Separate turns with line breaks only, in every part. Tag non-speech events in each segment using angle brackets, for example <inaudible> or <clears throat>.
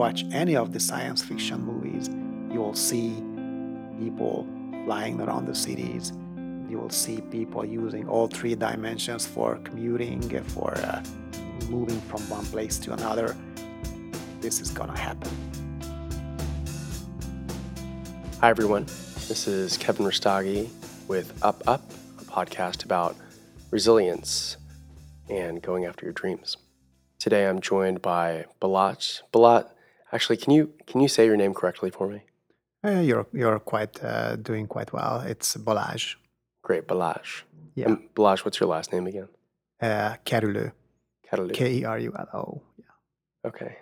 watch any of the science fiction movies, you will see people flying around the cities. You will see people using all three dimensions for commuting, for uh, moving from one place to another. This is gonna happen.
Hi, everyone. This is Kevin Rustagi with Up Up, a podcast about resilience and going after your dreams. Today, I'm joined by Balat. Balazs, actually, can you can you say your name correctly for me?
Uh, you're you're quite uh, doing quite well. It's Balazs.
Great, Balazs.
Yeah.
And what's your last name again?
Uh, Kerulo.
Catalu.
K E R U L O. Yeah.
Okay.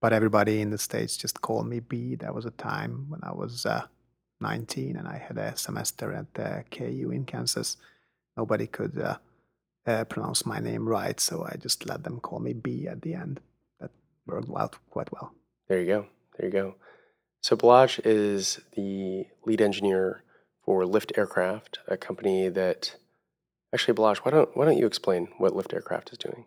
But everybody in the states just called me B. That was a time when I was uh, 19 and I had a semester at the KU in Kansas. Nobody could uh, uh, pronounce my name right, so I just let them call me B at the end. That worked out quite well.
There you go. There you go. So Balazs is the lead engineer for Lift Aircraft, a company that actually Balazs, why don't why don't you explain what Lift Aircraft is doing?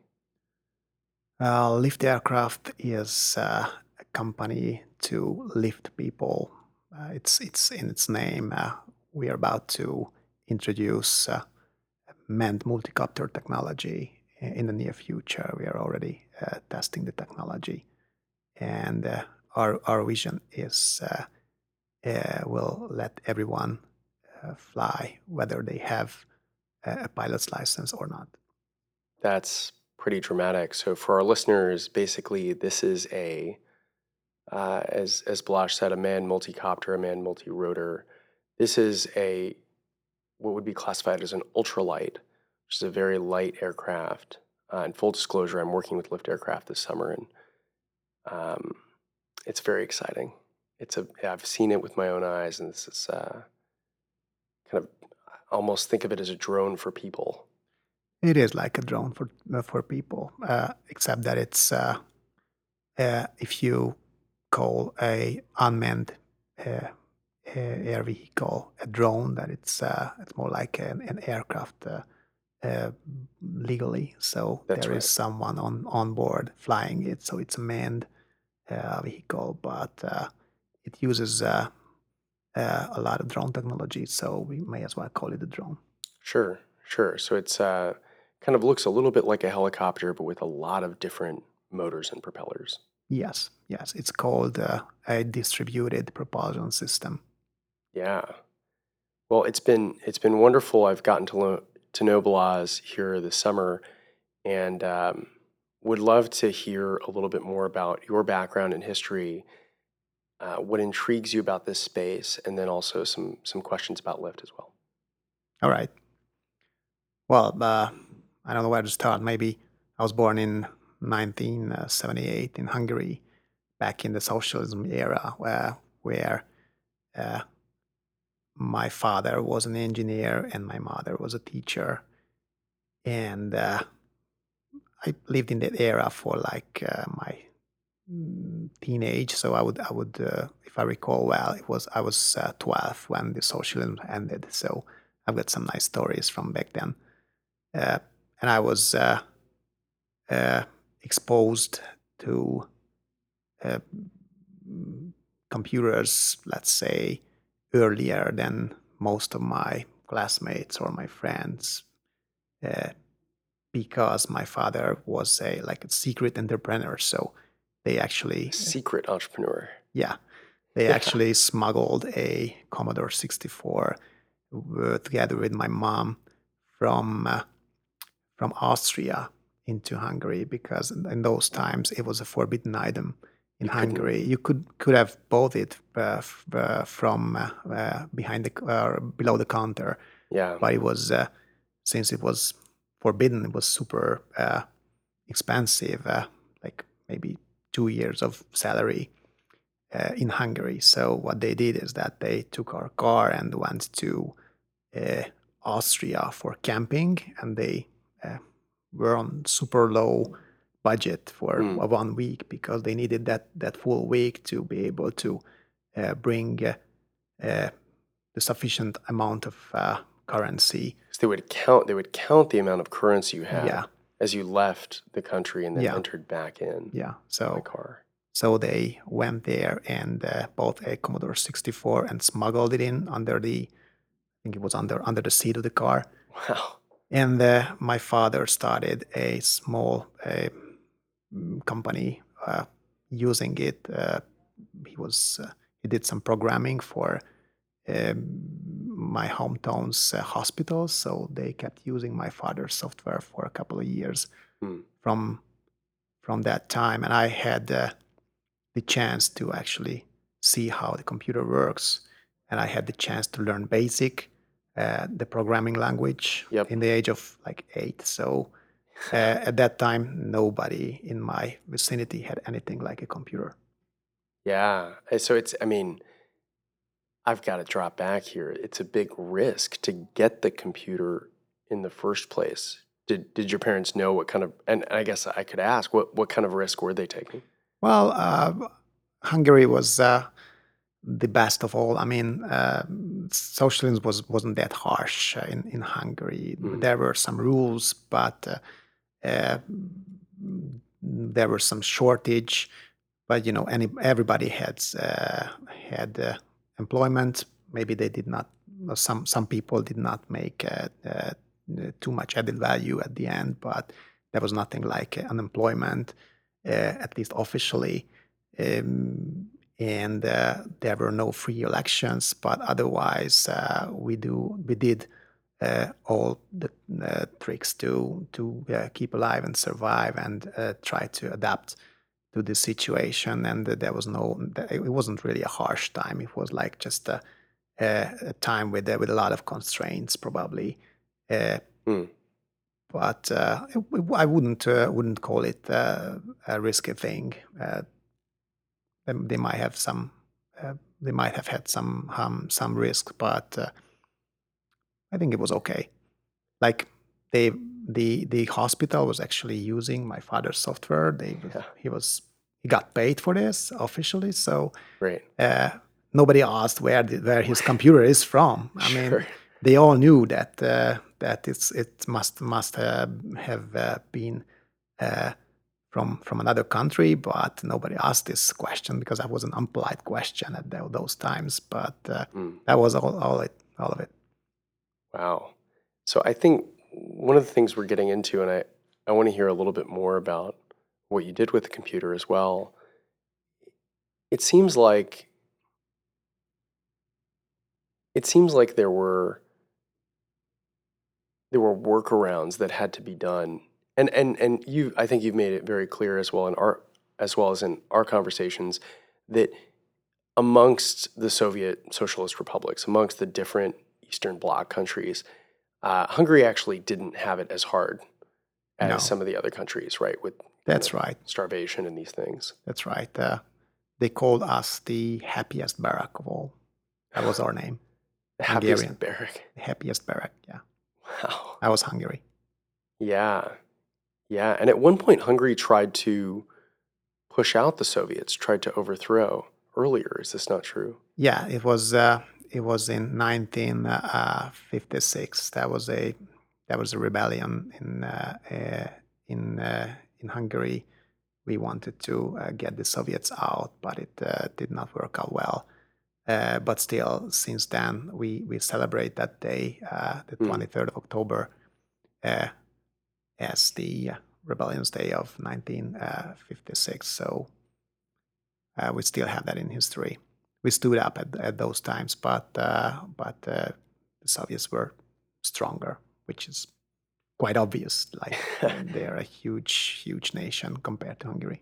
Uh, Lift Aircraft is uh, a company to lift people. Uh, it's it's in its name. Uh, we are about to introduce uh, manned multicopter technology in the near future. We are already uh, testing the technology, and our our vision is will let everyone fly whether they have a pilot's license or not.
That's pretty dramatic. So for our listeners, basically, this is a uh, as as Balazs said, a manned multi-copter, a manned multi-rotor. This is a what would be classified as an ultralight, which is a very light aircraft. Uh, in full disclosure, I'm working with Lift Aircraft this summer, and um, it's very exciting. It's a I've seen it with my own eyes, and this is uh, kind of almost think of it as a drone for people.
It is like a drone for uh, for people, uh, except that it's uh, uh if you call a unmanned uh, air vehicle a drone, that it's uh, it's more like an, an aircraft legally. So
That's
there
right.
is someone on on board flying it, so it's a manned vehicle, but it uses a lot of drone technology, so we may as well call it a drone.
Sure, sure. So it's uh, kind of looks a little bit like a helicopter, but with a lot of different motors and propellers.
Yes, yes. It's called uh, a distributed propulsion system.
Yeah. Well, it's been it's been wonderful. I've gotten to lo- to know here this summer, and um, would love to hear a little bit more about your background and history, uh, what intrigues you about this space, and then also some some questions about Lift as well.
All right. Well, uh, I don't know where to start. Maybe I was born in 1978 in Hungary, back in the socialism era, where where uh, my father was an engineer and my mother was a teacher, and uh, I lived in that era for like uh, my mm, teenage. So I would I would uh, if I recall well, it was I was uh, 12 when the socialism ended. So I've got some nice stories from back then. Uh, and I was exposed to computers, let's say, earlier than most of my classmates or my friends, uh, because my father was a like a secret entrepreneur. So they actually
secret entrepreneur.
Yeah, they actually smuggled a Commodore 64 uh, together with my mom from uh, from Austria into Hungary because in those times it was a forbidden item in
You
Hungary.
couldn't-
You could could have bought it uh, f- uh, from uh, uh, behind the uh, below the counter,
Yeah.
but it was uh, since it was forbidden, it was super uh, expensive, uh, like maybe two years of salary uh, in Hungary. So what they did is that they took our car and went to uh, Austria for camping, and they uh, were on super low budget for
Mm.
one week because they needed that that full week to be able to uh, bring uh, uh, the sufficient amount of uh, currency.
So they would count. They would count the amount of currency you had
Yeah,
as you left the country and then
Yeah.
entered back in
yeah. So the
car.
So they went there and uh, bought a Commodore 64 and smuggled it in under the, I think it was under under the seat of the car.
Wow.
And uh, my father started a small uh, company uh, using it. Uh, he was uh, he did some programming for um, my hometown's uh, hospitals, so they kept using my father's software for a couple of years
Hmm.
from from that time, and I had uh, the chance to actually see how the computer works, and I had the chance to learn BASIC, uh, the programming language,
Yep.
in the age of like eight. So uh, at that time, nobody in my vicinity had anything like a computer.
Yeah. So it's, I mean, I've got to drop back here. It's a big risk to get the computer in the first place. Did, did your parents know what kind of, and I guess I could ask, what, what kind of risk were they taking?
Well, uh, Hungary was uh, the best of all. I mean, uh, socialism was wasn't that harsh uh, in in Hungary.
Mhm.
There were some rules, but uh, uh, there was some shortage. But you know, any everybody had uh, had uh, employment. Maybe they did not. Some some people did not make uh, uh, too much added value at the end, but there was nothing like uh, unemployment, at least officially. Um, and uh, there were no free elections, but otherwise uh, we do we did uh, all the tricks to to keep alive and survive and try to adapt to the situation. And there was no, it wasn't really a harsh time. It was like just a, a, a time with uh, with a lot of constraints, probably. Uh,
Hmm.
But uh, it- I wouldn't uh, wouldn't call it uh, a risky thing. Uh, they, they might have some, uh, they might have had some um, some risk, but uh, I think it was okay. Like they, the the hospital was actually using my father's software. They
Yeah.
he was he got paid for this officially, so
Great.
uh, nobody asked where the, where his computer is from. I <laughs>
Sure.
mean, they all knew that uh, that it's it must must have have uh, been uh, from from another country, but nobody asked this question because that was an unpolite question at tho- those times. But uh,
Hmm.
that was all all it all of it.
Wow. So I think one of the things we're getting into, and I, I want to hear a little bit more about what you did with the computer as well. It seems like it seems like there were there were workarounds that had to be done. And and and you I think you've made it very clear as well in our as well as in our conversations that amongst the Soviet socialist republics, amongst the different Eastern Bloc countries, uh, Hungary actually didn't have it as hard as
No.
some of the other countries, right? With
That's right.
starvation and these things.
That's right. Uh, they called us the happiest barrack of all. That was our name.
The <laughs> happiest
Hungarian.
barrack.
The happiest barrack. Yeah,
Wow.
that was Hungary.
Yeah. Yeah. And at one point, Hungary tried to push out the Soviets, tried to overthrow earlier. Is this not true?
Yeah, it was. Uh, it was in 1956. That was a that was a rebellion in uh, uh, in uh, in Hungary. We wanted to uh, get the Soviets out, but it uh, did not work out well. Uh, but still, since then, we we celebrate that day, uh, the
Mm.
23rd of October, uh, as the uh, Rebellion's Day of 1956. So uh, we still have that in history we stood up at, at those times, but uh, but uh, the Soviets were stronger, which is quite obvious. Like <laughs> they're a huge, huge nation compared to Hungary.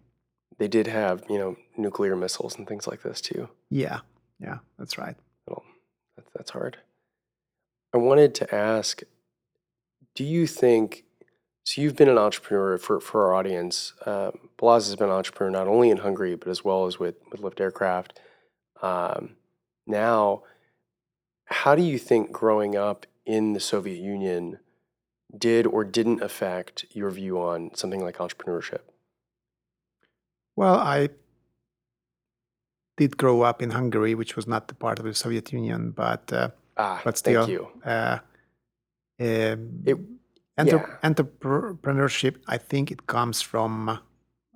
They did have, you know, nuclear missiles and things like this too.
Yeah, yeah, that's right.
Well, that's, that's hard. I wanted to ask do you think, so you've been an entrepreneur for, for our audience. Uh, Balazs has been an entrepreneur not only in Hungary, but as well as with, with Lift Aircraft. Um, now, how do you think growing up in the Soviet Union did or didn't affect your view on something like entrepreneurship?
Well, I did grow up in Hungary, which was not the part of the Soviet Union, but uh,
Ah,
but still,
thank you.
Uh, um,
It-
enter-
yeah.
entrepreneurship, I think it comes from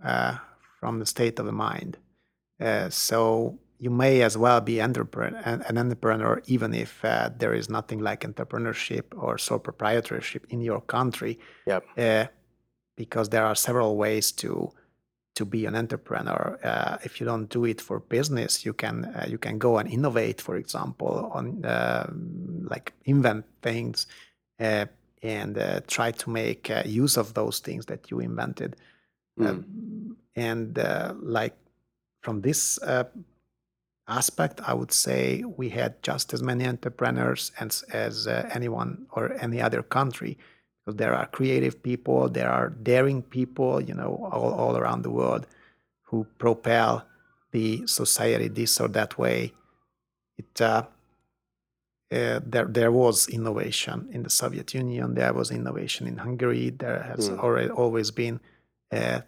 uh, from the state of the mind. Uh, so you may as well be entrepreneur, an, entrepreneur even if uh, there is nothing like entrepreneurship or sole proprietorship in your country.
Yep.
Uh, because there are several ways to to be an entrepreneur. Uh, if you don't do it for business, you can uh, you can go and innovate, for example, on uh, like invent things uh, and uh, try to make uh, use of those things that you invented.
Mm.
and like from this aspect, I would say we had just as many entrepreneurs as, as anyone or any other country because there are creative people, there are daring people, you know, all, all around the world who propel the society this or that way. It uh, uh, there there was innovation in the Soviet Union. There was innovation in Hungary. There has mm. already always been uh,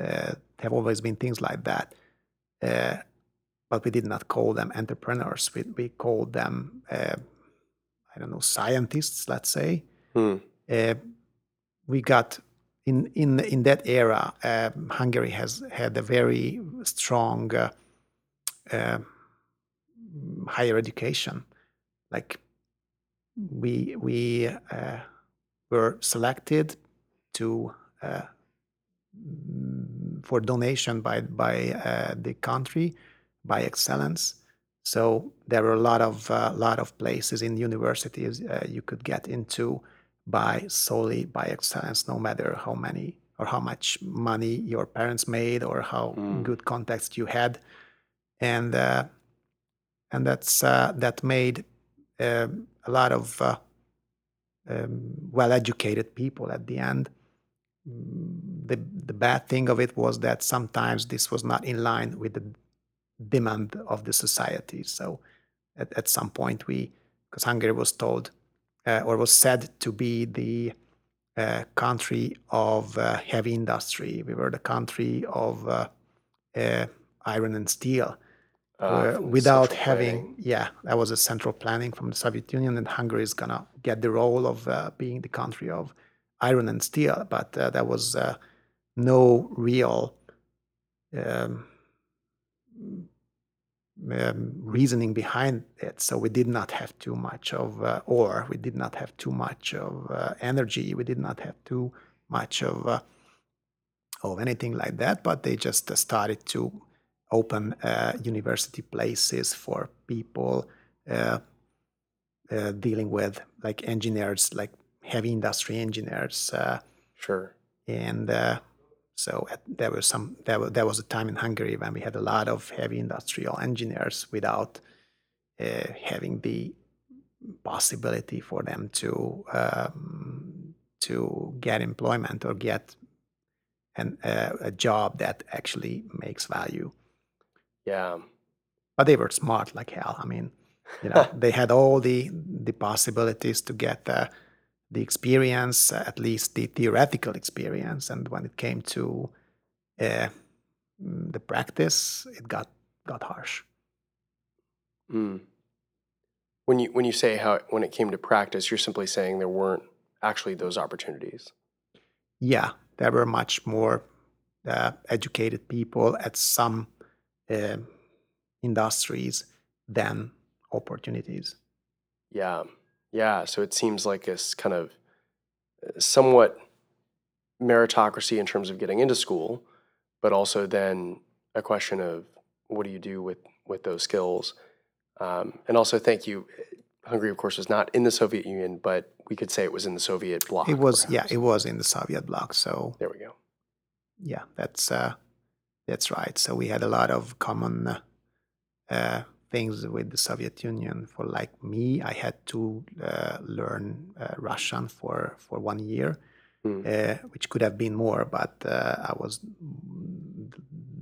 uh, have always been things like that. But we did not call them entrepreneurs. We we called them uh, I don't know scientists, let's say.
Mm
uh, we got in in in that era, uh, Hungary has had a very strong uh, uh, higher education. Like we we uh, were selected to uh, for donation by by the country by excellence. So there were a lot of lot of places in universities you could get into by solely by excellence, no matter how many or how much money your parents made or how mm. good contacts you had, and uh, and that's uh, that made uh, a lot of uh, um, well-educated people at the end. Mm, the the bad thing of it was that sometimes this was not in line with the demand of the society. So at, at some point we, because Hungary was told uh, or was said to be the uh, country of uh, heavy industry. We were the country of iron and steel. Uh, without having, planning. yeah, that was a central planning from the Soviet Union, and Hungary is gonna get the role of uh, being the country of iron and steel. But uh, there was no real um, um, reasoning behind it. So we did not have too much of uh, ore, we did not have too much of uh, energy, we did not have too much of uh, of anything like that. But they just started to open uh, university places for people uh, uh, dealing with like engineers, like heavy industry engineers.
sure.
And so at, there was some there was, there was a time in Hungary when we had a lot of heavy industrial engineers without uh, having the possibility for them to um, to get employment or get an, uh, a job that actually makes value.
Yeah,
but they were smart like hell. I mean, you know, <laughs> they had all the the possibilities to get. Uh, the experience, at least the theoretical experience. And when it came to uh, the practice, it got got harsh.
Mm. When you when you say how when it came to practice, you're simply saying there weren't actually those opportunities.
Yeah, there were much more uh, educated people at some uh, industries than opportunities.
Yeah. Yeah, so it seems like this kind of uh, somewhat meritocracy in terms of getting into school, but also then a question of what do you do with with those skills, um, and also thank you. Hungary, of course, was not in the Soviet Union, but we could say it was in the Soviet bloc.
It was, perhaps. yeah, it was in the Soviet bloc. So
there we go.
Yeah, that's uh, that's right. So we had a lot of common uh, things with the Soviet Union. For like me, I had to uh, learn uh, Russian for, for one year, mm. uh, which could have been more, but uh, I was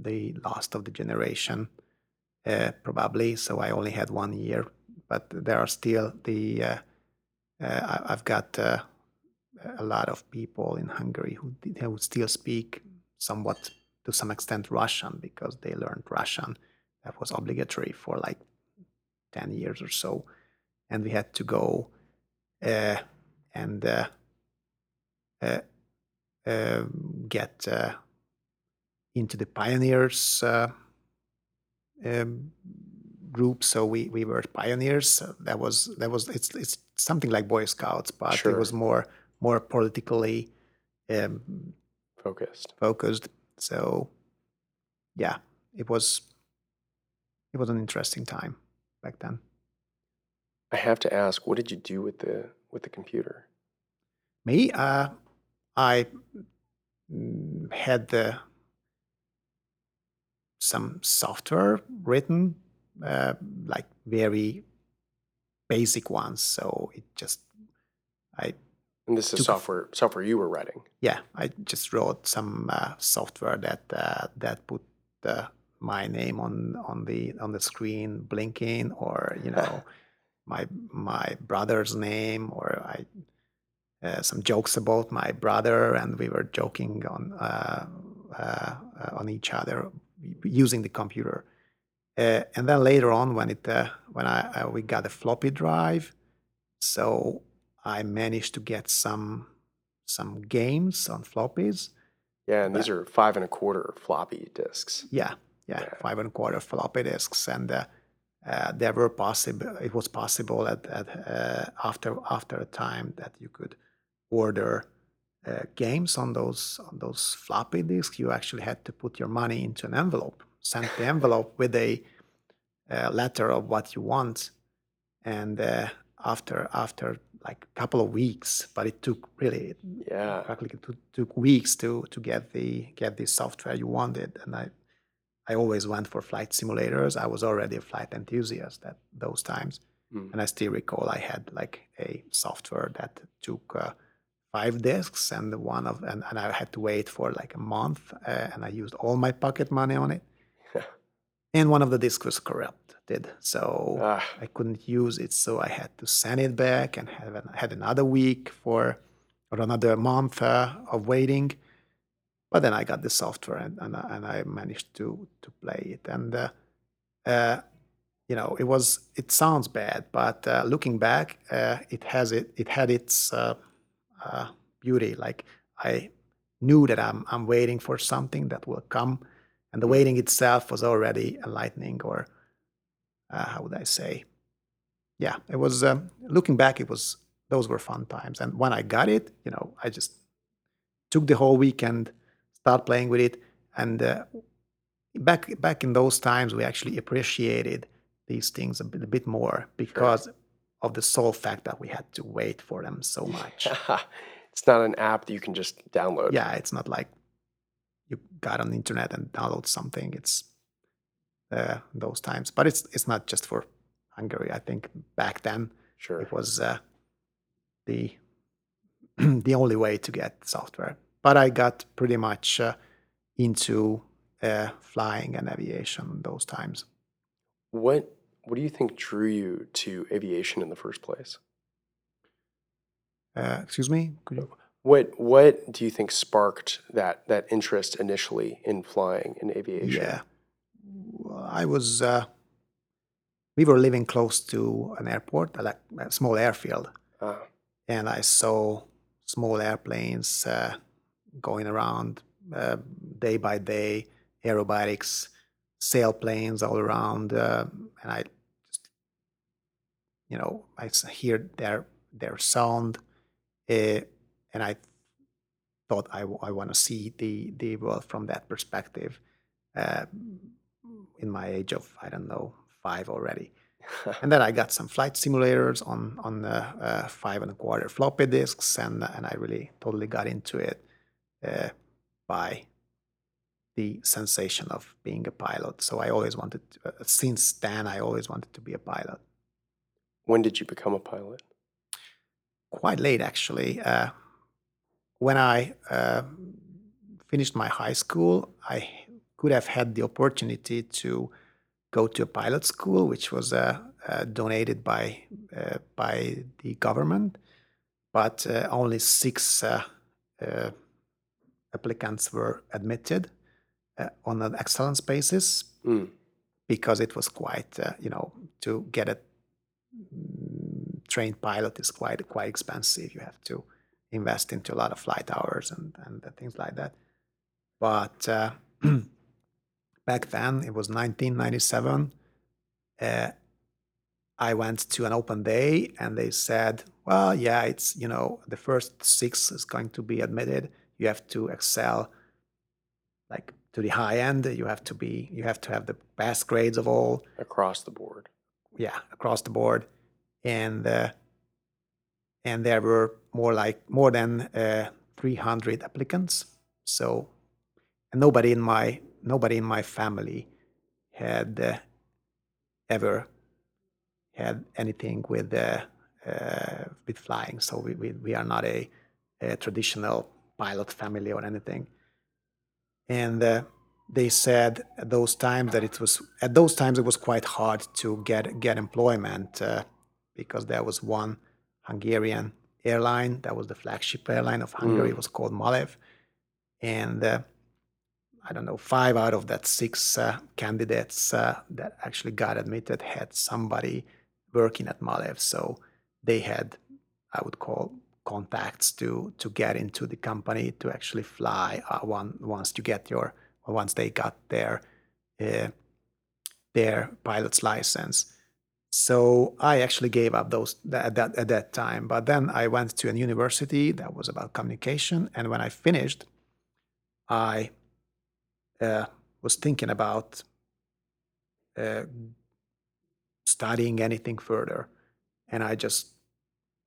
the last of the generation, uh, probably. So I only had one year. But there are still the uh, I've got a lot of people in Hungary who, who still speak somewhat to some extent Russian because they learned Russian that was obligatory for like 10 years or so. And we had to go uh, and uh, uh, um, get uh, into the pioneers uh, um, group, so we, we were pioneers. That was that was it's it's something like Boy Scouts, but
Sure.
it was more more politically um,
Focused.
focused. So yeah, it was it was an interesting time back then.
I have to ask, what did you do with the with the computer?
Me, uh, I mm, had the some software written, uh, like very basic ones. So it just, I
And this is software software you were writing.
yeah, I just wrote some uh, software that uh, that put uh, my name on on the on the screen blinking, or you know, <laughs> my my brother's name, or I uh, some jokes about my brother, and we were joking on uh, uh, on each other using the computer. Uh, and then later on, when it uh, when I uh, we got a floppy drive, so I managed to get some some games on floppies.
Yeah, and these are five and a quarter floppy disks.
Yeah, yeah,
Yeah.
five and a quarter floppy disks, and uh, uh, there were possible. It was possible at, at uh, after after a time that you could order uh, games on those on those floppy disks. You actually had to put your money into an envelope, send the envelope with a uh, letter of what you want, and uh, after after like a couple of weeks, but it took really
Yeah.
practically it took, took weeks to to get the get the software you wanted and i i always went for flight simulators. I was already a flight enthusiast at those times.
Mm.
and i still recall i had like a software that took uh, five disks and one of and, and i had to wait for like a month uh, and i used all my pocket money on it. <laughs> And one of the disks was corrupted so
Ah,
I couldn't use it, so I had to send it back and have an, had another week for or another month uh, of waiting. But then I got the software and, and, I- and I managed to to play it. And uh, uh, you know, it was it sounds bad, but uh, looking back, uh, it has it it had its uh, uh, beauty. Like I knew that I'm I'm waiting for something that will come, and the waiting itself was already enlightening or uh, how would I say? Yeah, it was. Um, looking back, it was those were fun times. And when I got it, you know, I just took the whole weekend, start playing with it, and uh, back back in those times, we actually appreciated these things a bit, a bit more because of the sole fact that we had to wait for them so much. <laughs>
it's not an app that you can just download.
yeah, it's not like you got on the internet and download something. It's uh, those times, but it's it's not just for Hungary. I think back then
Sure.
it was uh, the <clears throat> the only way to get software. But I got pretty much uh, into uh, flying and aviation those times.
What What do you think drew you to aviation in the first place?
Uh, excuse me. You?
What What do you think sparked that that interest initially in flying and aviation?
Yeah, I was. Uh, we were living close to an airport, like a small airfield,
Ah,
and I saw small airplanes uh, going around uh, day by day, aerobatics, sailplanes all around, uh, and I just, you know, I hear their their sound, uh, and I thought I, want to see the the world from that perspective. Uh, in my age of I don't know five already, <laughs> and then I got some flight simulators on on the uh, five and a quarter floppy disks, and and I really totally got into it uh, by the sensation of being a pilot. So I always wanted, to, uh, since then, I always wanted to be a pilot.
when did you become a pilot?
Quite late, actually. Uh, when I uh, finished my high school, I could have had the opportunity to go to a pilot school, which was uh, uh, donated by uh, by the government, but uh, only six uh, uh, applicants were admitted uh, on an excellence basis
Mm.
because it was quite, uh, you know, to get a trained pilot is quite quite expensive. You have to invest into a lot of flight hours and and uh, things like that. But uh, <clears throat> back then it was 1997. Uh, I went to an open day and they said, well, yeah, it's, you know, the first six is going to be admitted. You have to excel like to the high end. You have to be, you have to have the best grades of all.
Across the board.
Yeah, across the board. And, uh, and there were more like more than uh, 300 applicants. So, and nobody in my nobody in my family had uh, ever had anything with uh, uh, with flying. So we, we, we are not a, a, traditional pilot family or anything. And uh, they said at those times that it was at those times it was quite hard to get get employment uh, because there was one Hungarian airline that was the flagship airline of Hungary. Mm. It was called Malev, and uh, I don't know five out of that six uh, candidates uh, that actually got admitted had somebody working at Malev, so they had I would call contacts to to get into the company to actually fly uh, one once you get your once they got their uh, their pilot's license. So I actually gave up those at that, at that time. But then I went to a university that was about communication, and when I finished, I uh, was thinking about uh, studying anything further, and I just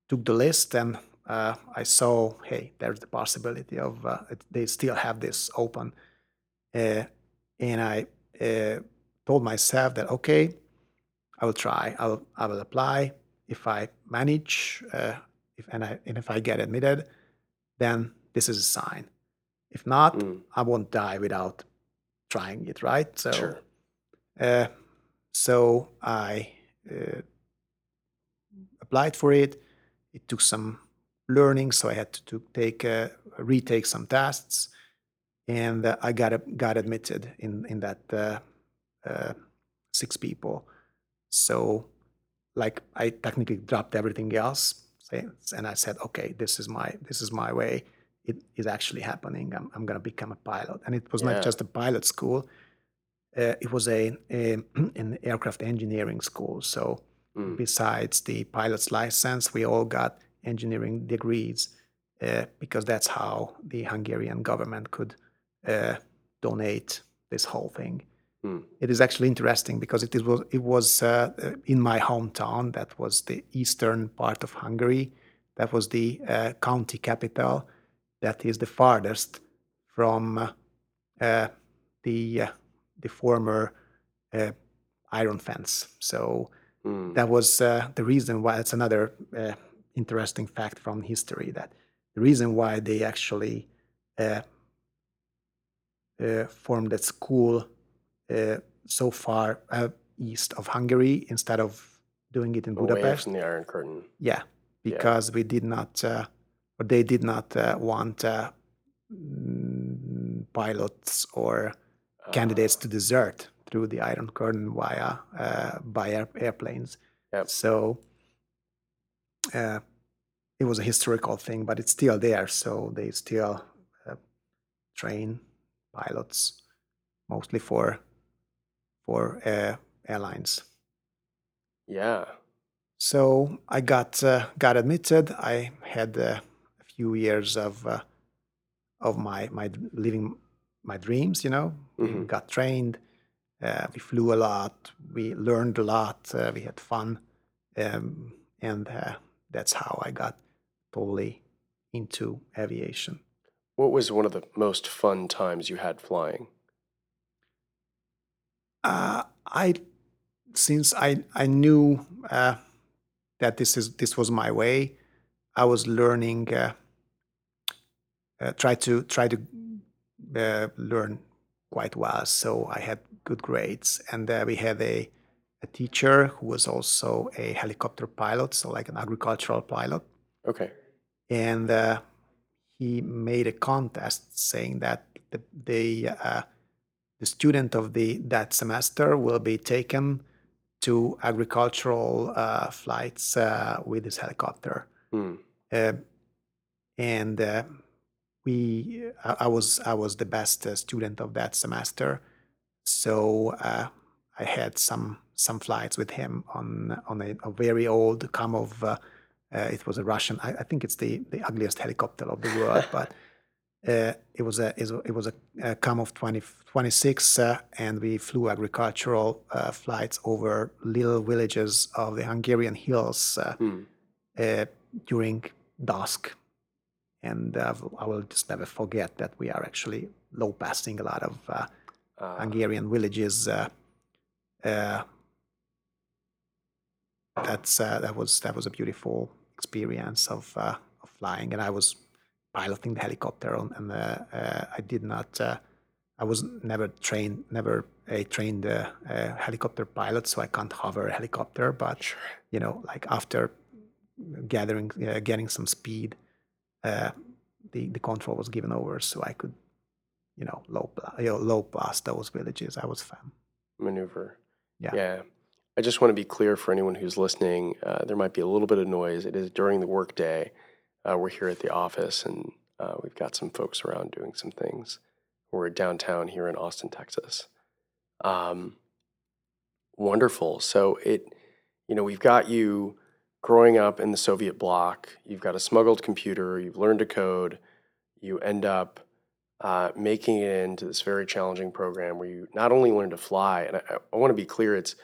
took the list and uh, I saw, hey, there's the possibility of uh, they still have this open, uh, and I uh, told myself that okay I will try. I will, I will apply. If I manage, uh, if and, I, and if I get admitted, then this is a sign. If not, mm. I won't die without trying it. Right.
So, sure.
uh, so I uh, applied for it. It took some learning, so I had to, take uh, retake some tests, and uh, I got got admitted in in that uh, six people. So, like, I technically dropped everything else, and I said, okay, this is my this is my way. It is actually happening. I'm I'm gonna become a pilot, and it was yeah. not just a pilot school. Uh, it was a, a, <clears throat> an aircraft engineering school. So, mm. besides the pilot's license, we all got engineering degrees uh, because that's how the Hungarian government could uh, donate this whole thing. Mm. It is actually interesting because it was it was uh, in my hometown. That was the eastern part of Hungary. That was the uh, county capital. That is the farthest from uh, the uh, the former uh, iron fence. So mm. that was uh, the reason why. It's another interesting fact from history that the reason why they actually formed that school uh, so far uh, east of Hungary instead of doing it in
Away
Budapest.
from the Iron Curtain.
Yeah, because yeah. we did not, uh, or they did not uh, want uh, mm, pilots or candidates to desert through the Iron Curtain via uh, by air, airplanes.
Yep.
So it was a historical thing, but it's still there. So they still train pilots mostly for for uh, airlines.
Yeah.
So I got uh, got admitted. I had uh, a few years of uh, of my my living my dreams. You know, mm-hmm. we got trained. Uh, we flew a lot. We learned a lot. Uh, we had fun, um, and uh, that's how I got totally into aviation.
What was one of the most fun times you had flying?
uh, I since I I knew uh, that this is this was my way, I was learning. Uh, uh try to try to uh, learn quite well. So I had good grades, and uh, we had a a teacher who was also a helicopter pilot, so like an agricultural pilot.
Okay.
And he made a contest saying that the, the the student of the that semester will be taken to agricultural uh, flights uh, with his helicopter. Mm. Uh, and uh, we, I, I, was I was the best uh, student of that semester, so uh, I had some some flights with him on on a, a very old Kamov. Uh, uh, it was a Russian. I, I, think it's the, the ugliest helicopter of the world, but <laughs> uh, it was a it was a, a Kamov 20, 26, uh, and we flew agricultural uh, flights over little villages of the Hungarian hills mm. during dusk. And I will just never forget that we are actually low passing a lot of Hungarian villages that's uh, that was that was a beautiful experience of, uh, of flying, and I was piloting the helicopter, on, and uh, uh I did not. Uh, I was never trained, never a trained uh, helicopter pilot, so I can't hover a helicopter. But sure. you know, like after gathering, getting some speed, the the control was given over, so I could, you know, low you know, low past those villages. I was fine.
Maneuver. Yeah. Yeah. I just want to be clear for anyone who's listening. Uh, there might be a little bit of noise. It is during the workday. Uh, we're here at the office, and uh, we've got some folks around doing some things. We're downtown here in Austin, Texas. Um, wonderful. So it, you know, we've got you growing up in the Soviet bloc. You've got a smuggled computer. You've learned to code. You end up uh, making it into this very challenging program where you not only learn to fly, and I, I want to be clear, it's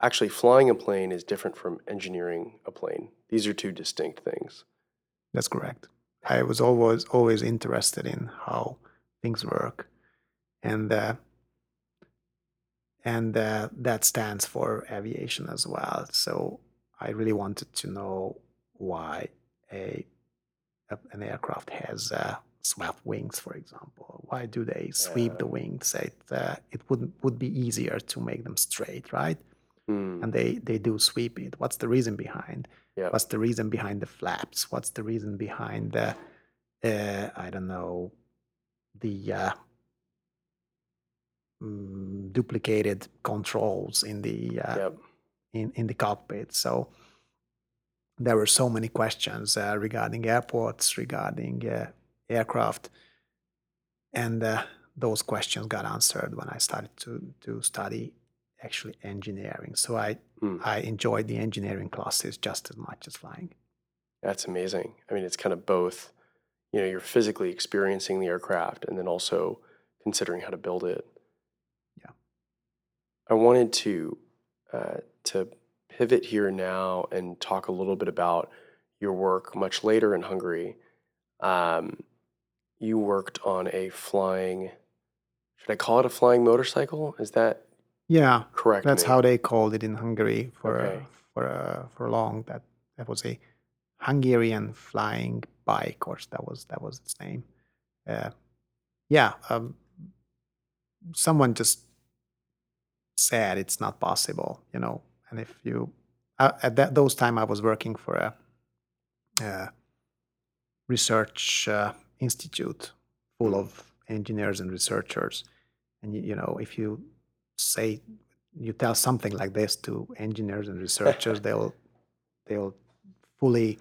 actually flying a plane is different from engineering a plane. These are two distinct things.
That's correct. I was always always interested in how things work, and uh, and uh, that stands for aviation as well. So I really wanted to know why a, a an aircraft has uh, swept wings, for example. Why do they sweep yeah. the wings? It uh, it would would be easier to make them straight, right? mm. and they they do sweep it. What's the reason behind? Yeah. What's the reason behind the flaps? What's the reason behind the uh, I don't know the uh, mm, duplicated controls in the uh, yep. in in the cockpit. So there were so many questions uh, regarding airports, regarding uh, aircraft, and uh, those questions got answered when I started to to study actually engineering. So I mm. I enjoyed the engineering classes just as much as flying.
That's amazing. I mean, it's kind of both. You know, you're physically experiencing the aircraft and then also considering how to build it.
Yeah.
I wanted to uh, to pivot here now and talk a little bit about your work much later in Hungary. Um, you worked on a flying. Should I call it a flying motorcycle? Is that
yeah,
correct.
That's me. how they called it in Hungary for okay. uh, for uh, for long. That that was a Hungarian flying bike, or that was that was its name. Uh, yeah, um, someone just said it's not possible, you know. And if you uh, at that those time, I was working for a, a research uh, institute full mm. of engineers and researchers, and you, you know, if you say you tell something like this to engineers and researchers, <laughs> they'll they'll fully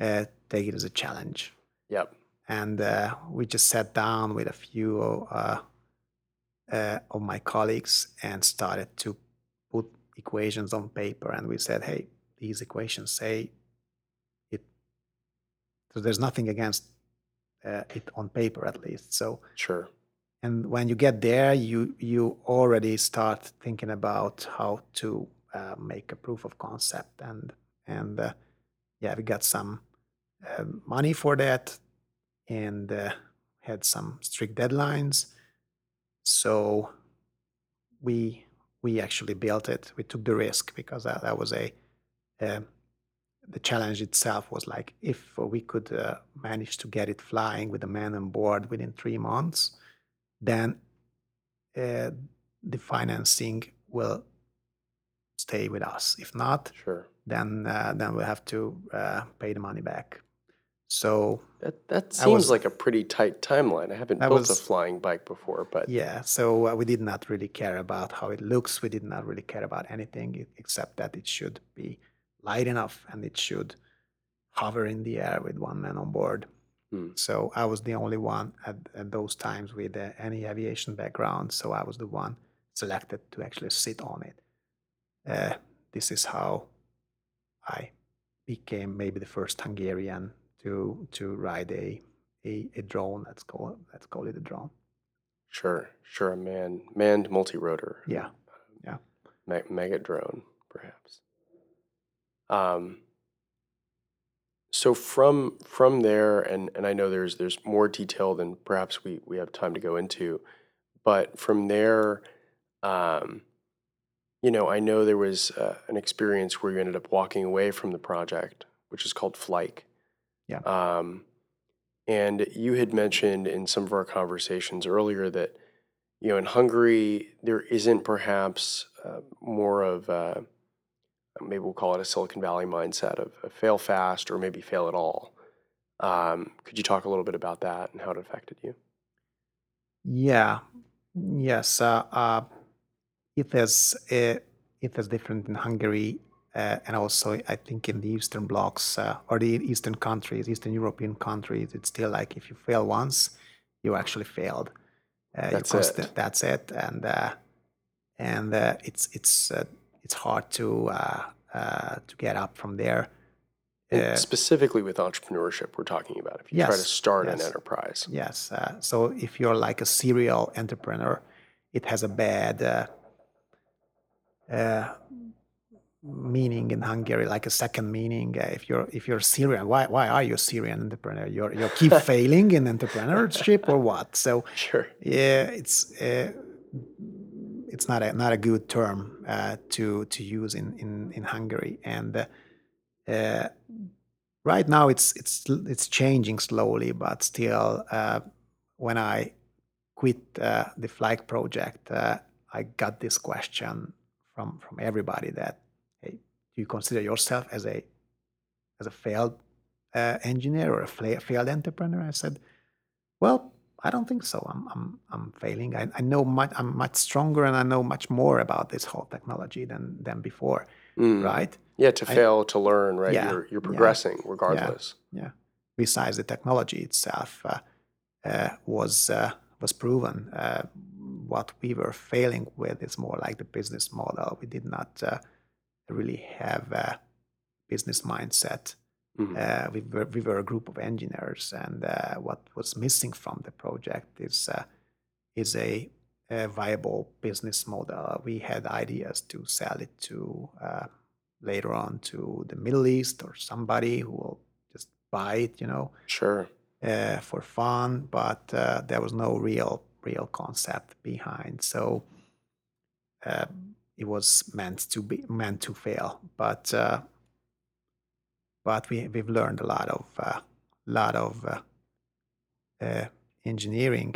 uh, take it as a challenge.
Yep.
And uh, we just sat down with a few uh, uh of my colleagues and started to put equations on paper. And we said, hey, these equations say it. So there's nothing against uh, it on paper, at least. So
sure.
and when you get there you you already start thinking about how to uh, make a proof of concept and and uh, yeah we got some uh, money for that and uh, had some strict deadlines. So we we actually built it. We took the risk because that, that was a um, the challenge itself was like if we could uh, manage to get it flying with a man on board within three months then uh, the financing will stay with us. If not,
sure.
then uh, then we'll have to uh, pay the money back. So
that that seems was, like a pretty tight timeline. I haven't built was, a flying bike before, but
yeah. So uh, we did not really care about how it looks. We did not really care about anything except that it should be light enough and it should hover in the air with one man on board. Mm. So I was the only one at, at those times with uh, any aviation background. So I was the one selected to actually sit on it. Uh, this is how I became maybe the first Hungarian to to ride a a, a drone. Let's call it, let's call it a drone.
Sure, sure, a man manned multi-rotor.
Yeah, yeah.
Me- mega drone, perhaps. Um, so from from there, and and I know there's there's more detail than perhaps we we have time to go into, but from there, um, you know, I know there was uh, an experience where you ended up walking away from the project, which is called Flyke.
Yeah.
Um, and you had mentioned in some of our conversations earlier that, you know, in Hungary there isn't perhaps uh, more of a, maybe we'll call it a Silicon Valley mindset of, of fail fast or maybe fail at all. Um, could you talk a little bit about that and how it affected you?
Yeah, yes. Uh, uh, it is uh, it is different in Hungary, uh, and also I think in the Eastern blocks uh, or the Eastern countries, Eastern European countries, it's still like if you fail once, you actually failed. Uh,
That's
you
it.
That's it, and uh, and uh, it's it's uh, it's hard to uh, uh, to get up from there. Uh,
specifically with entrepreneurship, we're talking about if you try to
Yes,
start an enterprise.
Yes. Uh, so if you're like a serial entrepreneur, it has a bad uh, uh, meaning in Hungary, like a second meaning. Uh, if you're if you're Syrian, why why are you a Syrian entrepreneur? You're you keep <laughs> failing in entrepreneurship or what? So
Sure.
yeah, it's uh, it's not a not a good term uh, to to use in in in Hungary, and uh, uh, right now it's it's it's changing slowly, but still, uh, when I quit uh, the Flyke project, I got this question from from everybody that, hey, do you consider yourself as a as a failed engineer or a failed entrepreneur? I said, well, I don't think so. I'm I'm I'm failing. I, I know much. I'm much stronger, and I know much more about this whole technology than than before.
Mm.
Right?
Yeah, to
I-
fail, to learn, right?
Yeah,
You're, you're
yeah,
progressing regardless.
Yeah. Besides, the technology itself uh, uh, was uh, was proven. Uh, what we were failing with is more like the business model. We did not uh, really have a business mindset.
Mhm.
Uh, we, were, we were a group of engineers, and uh, what was missing from the project is uh, is a, a viable business model. We had ideas to sell it to uh, later on to the Middle East or somebody who will just buy it, you know,
Sure.
uh, for fun, but uh, there was no real real concept behind. So uh, it was meant to be meant to fail. But uh, but we we've learned a lot of uh, lot of uh, uh, engineering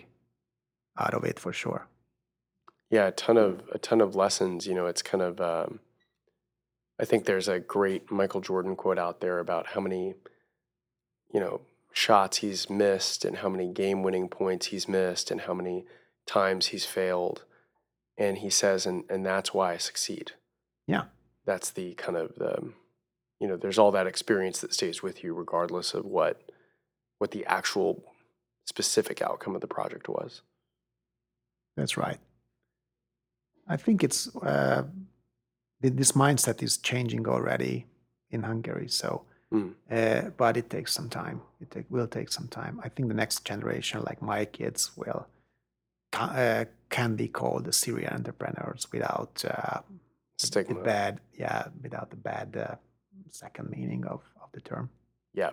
out of it for sure.
Yeah, a ton of a ton of lessons. You know, it's kind of. Um, I think there's a great Michael Jordan quote out there about how many, you know, shots he's missed and how many game-winning points he's missed and how many times he's failed, and he says, and and that's why I succeed.
Yeah.
That's the kind of the, you know, there's all that experience that stays with you regardless of what, what the actual specific outcome of the project was.
That's right. I think it's uh, this mindset is changing already in Hungary. So,
Mm.
uh, but it takes some time. It take, will take some time. I think the next generation, like my kids, will uh, can be called the serial entrepreneurs without uh, the, the bad, yeah, without the bad uh, second meaning of, of the term.
Yeah,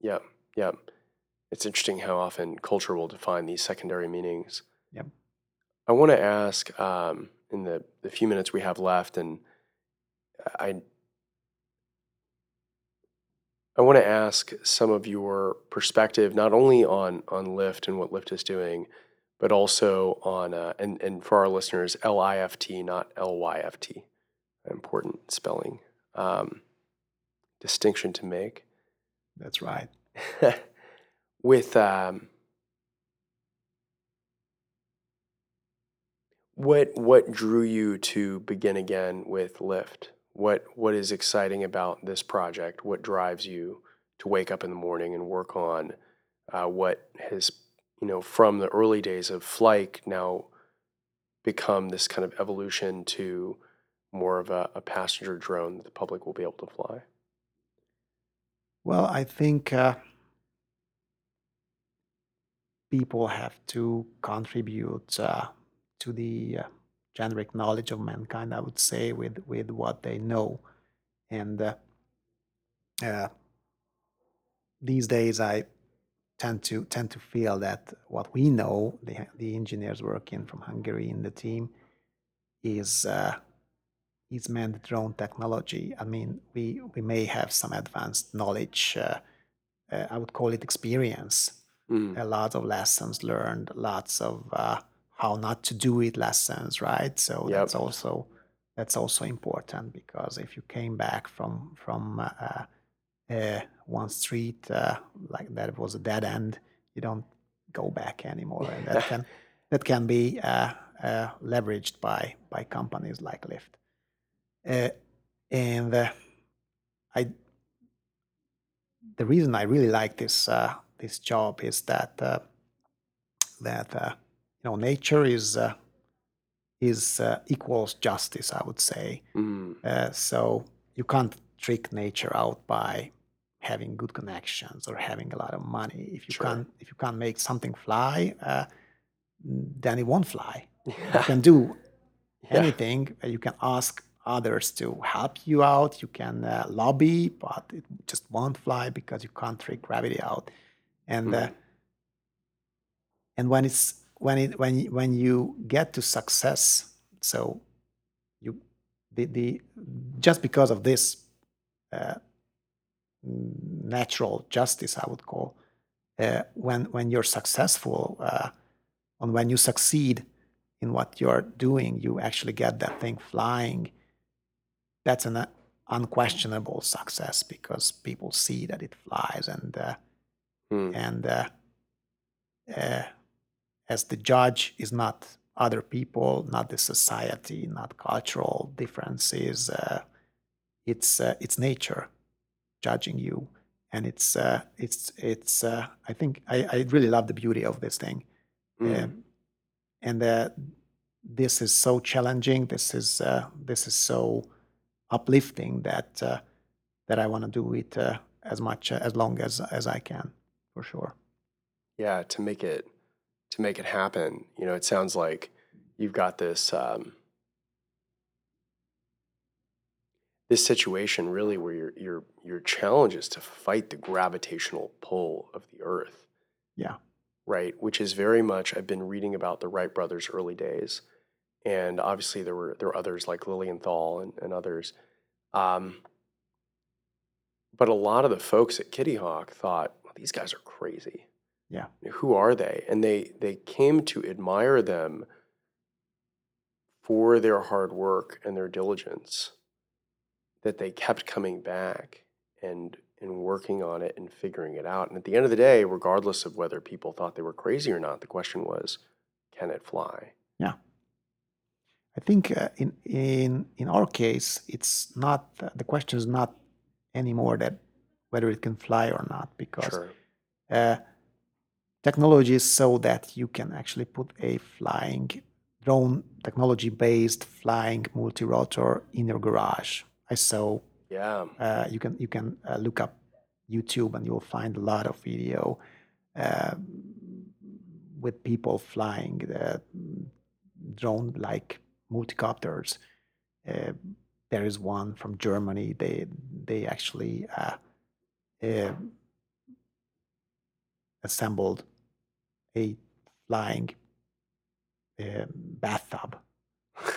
yeah, yeah. It's interesting how often culture will define these secondary meanings.
Yep.
I want to ask um, in the, the few minutes we have left, and I I want to ask some of your perspective, not only on on LIFT and what LIFT is doing, but also on uh, and and for our listeners, L I F T, not L Y F T. Important spelling um, distinction to make.
That's right. <laughs>
with um, what what drew you to begin again with LIFT? What what is exciting about this project? What drives you to wake up in the morning and work on uh, what has you know from the early days of Flyke now become this kind of evolution to more of a, a passenger drone that the public will be able to fly?
Well, I think uh, people have to contribute uh, to the uh, generic knowledge of mankind, I would say, with, with what they know. And uh, uh, these days, I tend to tend to feel that what we know, the, the engineers working from Hungary in the team, is uh, is manned drone technology. I mean, we we may have some advanced knowledge. Uh, uh, I would call it experience.
Mm.
A lot of lessons learned, lots of uh, how not to do it lessons, right? So
Yep.
that's also that's also important because if you came back from from uh, uh, one street uh, like that was a dead end, you don't go back anymore, and that <laughs> can that can be uh, uh, leveraged by by companies like LIFT. Uh, and uh, I the reason I really like this uh, this job is that uh, that uh, you know nature is uh, is uh, equals justice. I would say
Mm.
uh, so. You can't trick nature out by having good connections or having a lot of money. If you
Sure.
can't if you can't make something fly, uh, then it won't fly. <laughs> You can do anything. uh, You can ask others to help you out. You can uh, lobby, but it just won't fly because you can't trick gravity out. And uh,
Mm.
and when it's when it when you, when you get to success, so you the the just because of this uh, natural justice, I would call, uh, when when you're successful, uh, and when you succeed in what you're doing, you actually get that thing flying. That's an uh, unquestionable success because people see that it flies, and uh,
Mm.
and uh, uh, as the judge is not other people, not the society, not cultural differences. Uh, it's uh, it's nature judging you, and it's uh, it's it's. Uh, I think I, I really love the beauty of this thing,
Mm.
And uh, this is so challenging. This is uh, this is so uplifting that uh, that I want to do it uh, as much uh, as long as as I can, for sure.
yeah to make it to make it happen you know it sounds like you've got this um, this situation really where your your your challenge is to fight the gravitational pull of the earth
Yeah.
right which is very much i've been reading about the wright brothers early days and obviously there were there were others like lilienthal and, and others um, but a lot of the folks at kitty hawk thought well, these guys are crazy.
Yeah.
who are they? And they they came to admire them for their hard work and their diligence that they kept coming back and and working on it and figuring it out. And at the end of the day regardless of whether people thought they were crazy or not the question was can it fly
I think uh, in in in our case, it's not uh, the question is not anymore that whether it can fly or not because
sure
uh, technology is so that you can actually put a flying drone technology based flying multi-rotor in your garage. I saw
yeah
uh, you can you can uh, look up YouTube and you'll find a lot of video uh, with people flying the drone like multicopters. Uh, there is one from Germany. They they actually uh, uh, assembled a flying uh, bathtub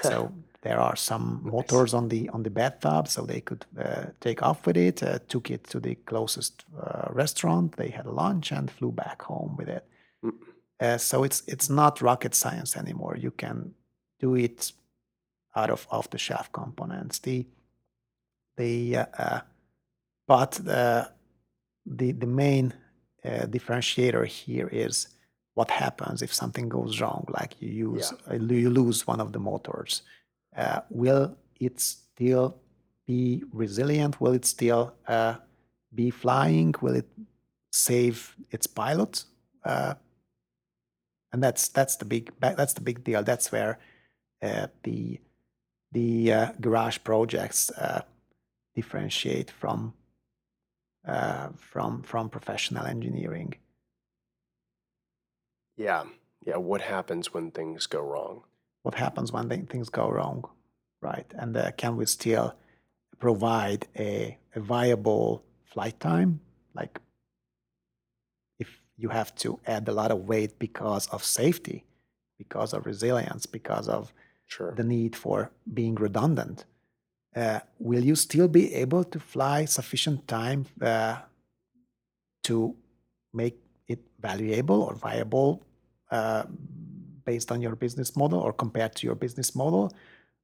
so <laughs> there are some
Nice.
motors on the on the bathtub so they could uh, take off with it uh, took it to the closest uh, restaurant they had lunch and flew back home with it
Mm.
uh, so it's it's not rocket science anymore you can do it out of off the shelf components. The the uh, uh, but the the the main uh, differentiator here is what happens if something goes wrong like you use uh, you lose one of the motors. Uh, will it still be resilient? Will it still uh, be flying? Will it save its pilot? Uh, and that's that's the big that's the big deal. That's where the the uh, garage projects uh, differentiate from uh, from from professional engineering.
Yeah, yeah. What happens when things go wrong?
What happens when things go wrong, right? And uh, can we still provide a, a viable flight time? Like if you have to add a lot of weight because of safety, because of resilience, because of
Sure.
the need for being redundant, uh, will you still be able to fly sufficient time uh, to make it valuable or viable uh, based on your business model or compared to your business model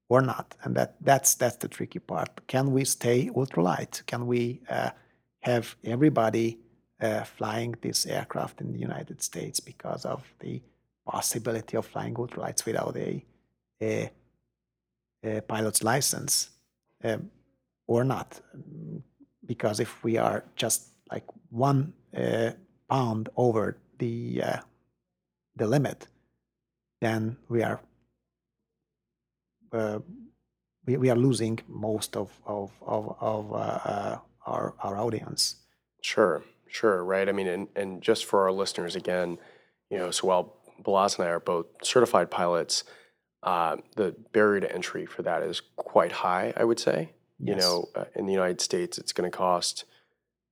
or not? And that that's that's the tricky part. Can we stay ultralight? Can we uh, have everybody uh, flying this aircraft in the United States because of the possibility of flying ultralights without a, a, a pilot's license um, or not? Because if we are just like one uh, pound over the uh, the limit, then we are uh, we, we are losing most of of of, of uh, uh, our our audience.
Sure, sure, right. I mean, and, and just for our listeners again, you know, so while Balazs and I are both certified pilots, uh, the barrier to entry for that is quite high, I would say. You know, uh, in the United States, it's going to cost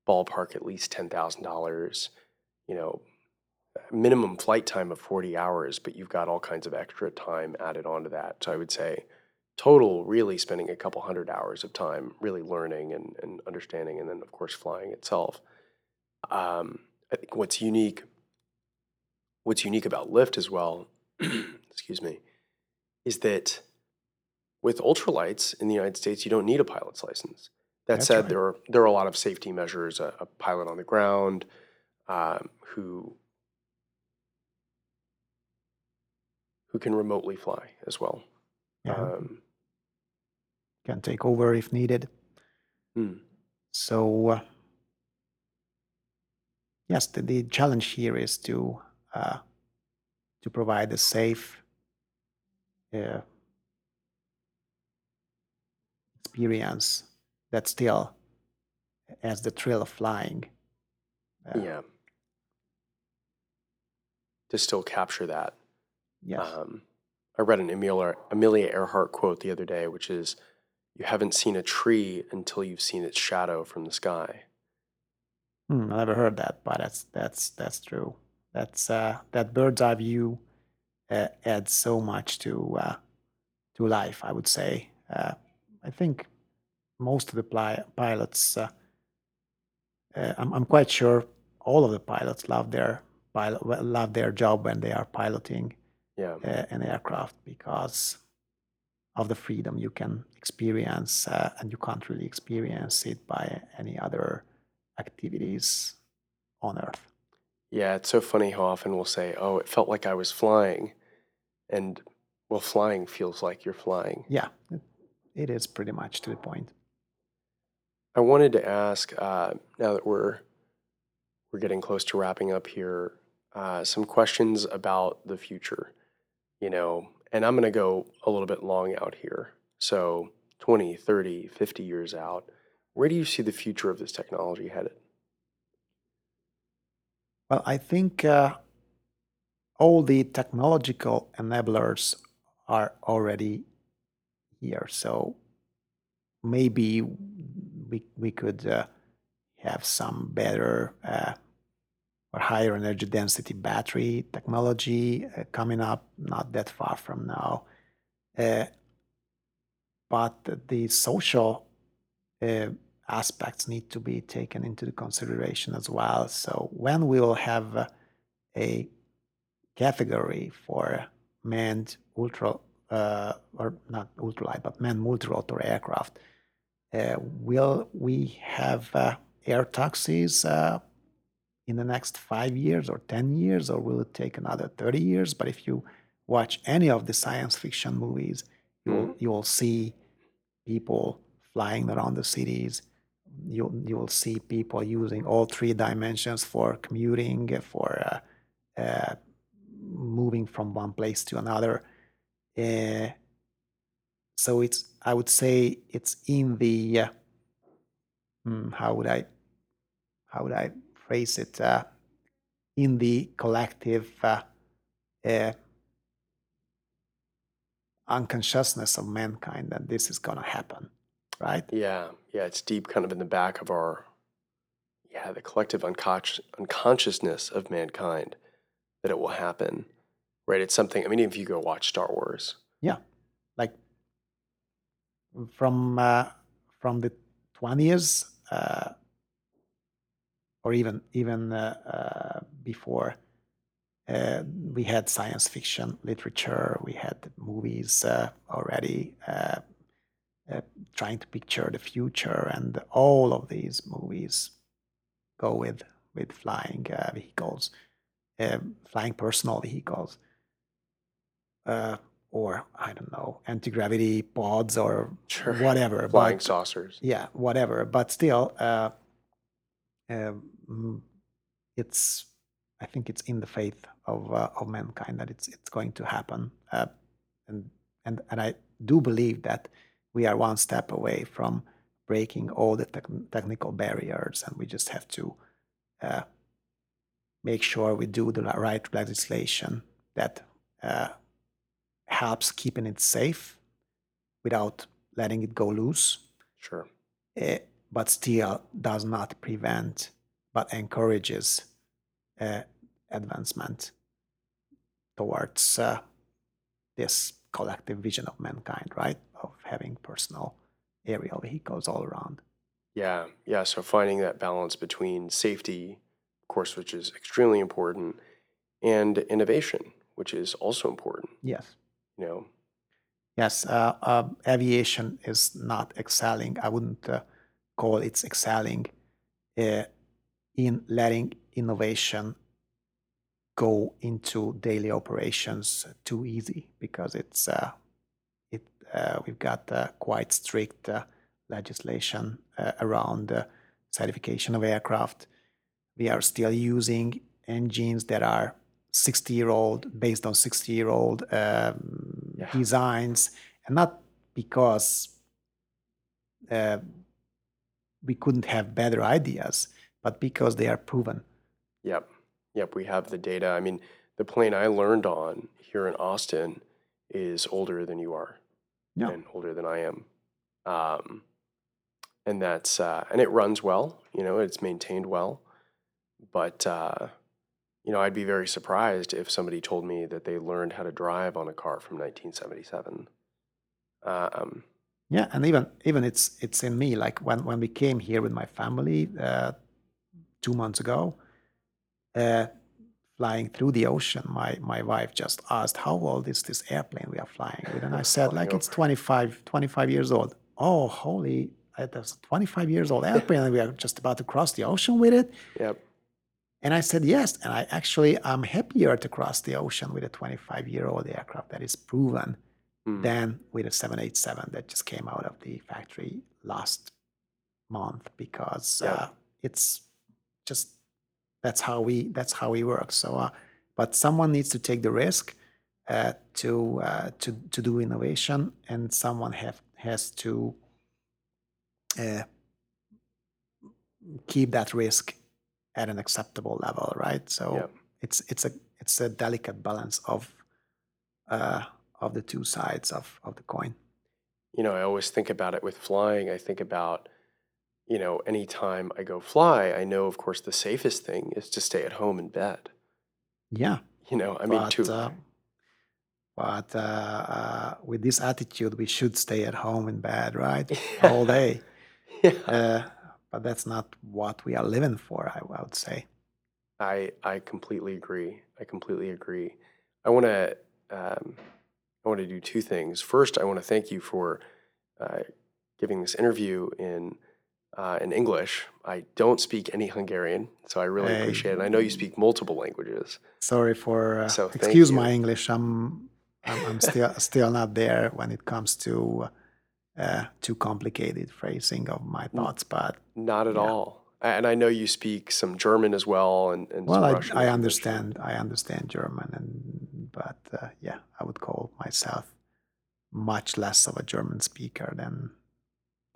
ballpark at least ten thousand dollars. You know, minimum flight time of forty hours, but you've got all kinds of extra time added onto that. So I would say total really spending a couple hundred hours of time really learning and, and understanding and then of course flying itself um, i think what's unique what's unique about LIFT as well <clears throat> excuse me is that with ultralights in the united states you don't need a pilot's license that
That's
said
right.
there are there are a lot of safety measures a, a pilot on the ground um, who who can remotely fly as well
Yeah,
um,
can take over if needed.
hmm.
So uh, yes, the, the challenge here is to uh, to provide a safe uh, experience that still has the thrill of flying. Uh,
yeah to still capture that
Yes.
um, i read an amelia, amelia earhart quote the other day which is you haven't seen a tree until you've seen its shadow from the sky
Hmm, I never heard that, but that's that's that's true. That's uh, that bird's eye view uh, adds so much to uh, to life. I would say. Uh, I think most of the pli- pilots. Uh, uh, I'm I'm quite sure all of the pilots love their pilot love their job when they are piloting
yeah
an aircraft because of the freedom you can experience, uh, and you can't really experience it by any other activities on Earth.
yeah it's so funny how often we'll say oh it felt like i was flying and well flying feels like you're flying.
Yeah, it, is pretty much to the point.
i wanted to ask uh, now that we're we're getting close to wrapping up here uh, some questions about the future you know and i'm going to go a little bit long out here. So 20 30 50 years out where do you see the future of this technology headed?
Well, I think uh, all the technological enablers are already here. So maybe we, we could uh, have some better uh, or higher energy density battery technology uh, coming up not that far from now. Uh, but the social uh, aspects need to be taken into consideration as well. So when we will have a category for manned ultra uh, or not ultralight but manned multi-rotor aircraft, uh, will we have uh, air taxis uh, in the next five years or ten years, or will it take another thirty years? But if you watch any of the science fiction movies, you'll you'll see people flying around the cities. You you will see people using all three dimensions for commuting, for uh, uh, moving from one place to another. Uh, so it's I would say it's in the uh, hmm, how would I how would I phrase it uh, in the collective uh, uh, unconsciousness of mankind that this is going to happen, right?
Yeah, yeah, it's deep, kind of in the back of our, yeah, the collective unconscious unconsciousness of mankind that it will happen, right? It's something. I mean, if you go watch Star Wars,
Yeah, like from uh, from the twenties uh, or even even uh, uh, before. Uh, we had science fiction literature. We had movies uh, already trying to picture the future, and all of these movies go with with flying vehicles, uh, flying personal vehicles, uh, or I don't know, anti gravity pods or
Sure.
whatever.
flying
but-
saucers.
yeah, whatever. But still, uh, um, it's I think it's in the faith of uh, of mankind that it's it's going to happen, uh, and and and I do believe that we are one step away from breaking all the tech- technical barriers, and we just have to uh, make sure we do the right legislation that uh, helps keeping it safe without letting it go loose
Sure.
eh, but still does not prevent but encourages uh, advancement towards uh, this collective vision of mankind, right? Of having personal aerial vehicles all around.
Yeah, yeah. So finding that balance between safety, course, which is extremely important, and innovation, which is also important.
Yes.
You know,
Yes, uh, uh, aviation is not excelling. I wouldn't uh, call it's excelling uh, in letting innovation go into daily operations too easy because it's uh, it uh, we've got uh, quite strict uh, legislation uh, around uh, certification of aircraft. We are still using engines that are 60 year old based on 60 year old um,
Yeah.
designs and not because uh, we couldn't have better ideas but because they are proven
Yep. Yep. We have the data. I mean, the plane I learned on here in Austin is older than you are
Yeah.
and older than I am. Um, and that's, uh, and it runs well, you know, it's maintained well. But, uh, you know, I'd be very surprised if somebody told me that they learned how to drive on a car from 1977. Um,
yeah and even even it's it's in me like when when we came here with my family uh, two months ago uh, flying through the ocean my my wife just asked how old is this airplane we are flying with and i said <laughs> like it's 25 25 years old oh holy that's a 25 years old airplane and we are just about to cross the ocean with it
yep.
And I said yes. And I actually I'm happier to cross the ocean with a 25 year old aircraft that is proven
Mm.
than with a 787 that just came out of the factory last month because
Yeah.
uh, it's just that's how we that's how we work. So, uh, but someone needs to take the risk uh, to uh, to to do innovation, and someone have has to uh, keep that risk at an acceptable level, right? So
Yep.
it's it's a it's a delicate balance of uh, of the two sides of, of the coin.
you know, I always think about it with flying. I think about, you know, anytime I go fly, I know, of course, the safest thing is to stay at home in bed.
Yeah,
You know, I mean,
but
to
uh, but uh, uh, with this attitude, we should stay at home in bed, right, all day. <laughs>
yeah,
Uh, but that's not what we are living for. I, I would say.
I I completely agree. I completely agree. I want to um, I want to do two things. First, I want to thank you for uh, giving this interview in uh, in English. I don't speak any Hungarian, so I really
Hey.
appreciate it. I know you speak multiple languages.
Sorry for uh,
So,
excuse my English. I'm I'm, I'm still still not there when it comes to uh, too complicated phrasing of my thoughts, but
Not at
Yeah.
all. And I know you speak some German as well, and, and
well, I. I
as you mentioned.
understand I understand German, and but uh, yeah, I would call myself much less of a German speaker than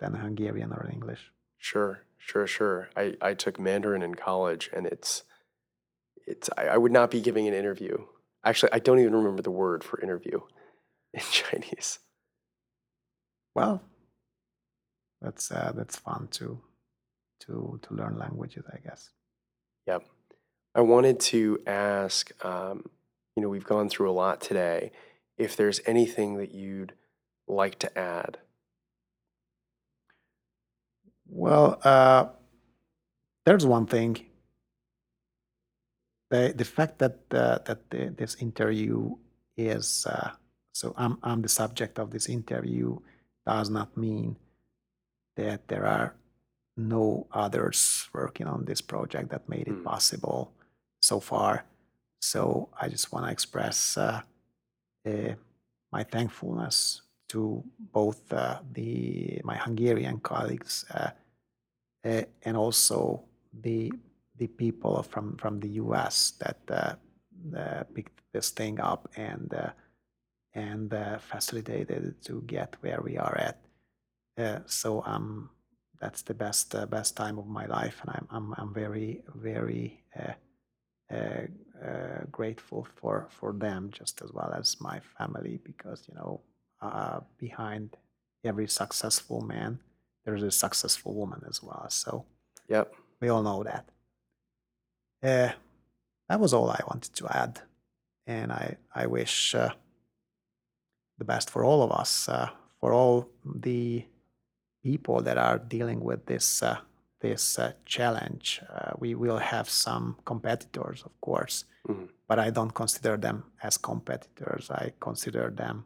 than Hungarian or English.
Sure, sure, sure. I, I took Mandarin in college, and it's it's I, I would not be giving an interview. Actually, I don't even remember the word for interview <laughs> in Chinese.
Well, that's uh, that's fun to to to learn languages, I guess.
Yep. I wanted to ask. Um, you know, we've gone through a lot today. If there's anything that you'd like to add.
Well, uh, there's one thing. The the fact that uh, that the, this interview is uh, so I'm I'm the subject of this interview does not mean that there are no others working on this project that made it
Mm.
possible so far. So I just want to express uh, uh, my thankfulness to both uh, the my Hungarian colleagues uh, uh, and also the the people from from the U.S. that uh, uh, picked this thing up and uh, and uh, facilitated to get where we are at. Uh, so um, that's the best uh, best time of my life, and I'm I'm, I'm very very uh, uh, uh, grateful for for them just as well as my family because you know uh, behind every successful man there's a successful woman as well. So
Yep.
we all know that. Uh, that was all I wanted to add, and I I wish uh, the best for all of us, uh, for all the people that are dealing with this uh, this uh, challenge. Uh, we will have some competitors, of course,
Mhm.
but I don't consider them as competitors. I consider them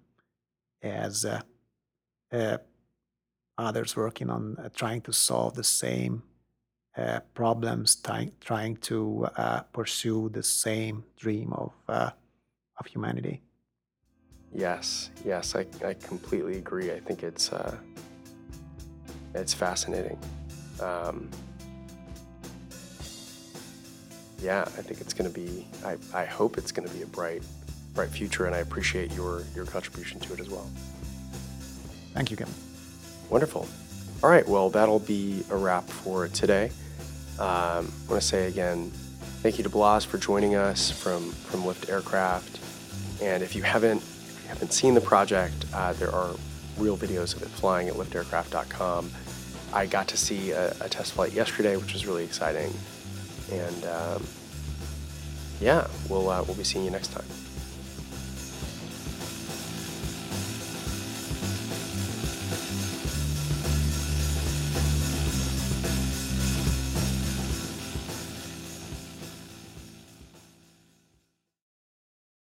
as uh, uh, others working on uh, trying to solve the same uh, problems, trying trying to uh, pursue the same dream of uh, of humanity.
Yes, yes, I, I completely agree. I think it's uh, it's fascinating. Um, yeah, I think it's going to be. I, I hope it's going to be a bright bright future, and I appreciate your your contribution to it as well.
Thank you, Kevin.
Wonderful. All right, well, that'll be a wrap for today. Um, I want to say again, thank you to Balazs for joining us from from Lift Aircraft. And if you haven't haven't seen the project, uh, there are real videos of it flying at liftaircraft.com. I got to see a, a test flight yesterday, which was really exciting. And um, yeah, we'll uh, we'll be seeing you next time.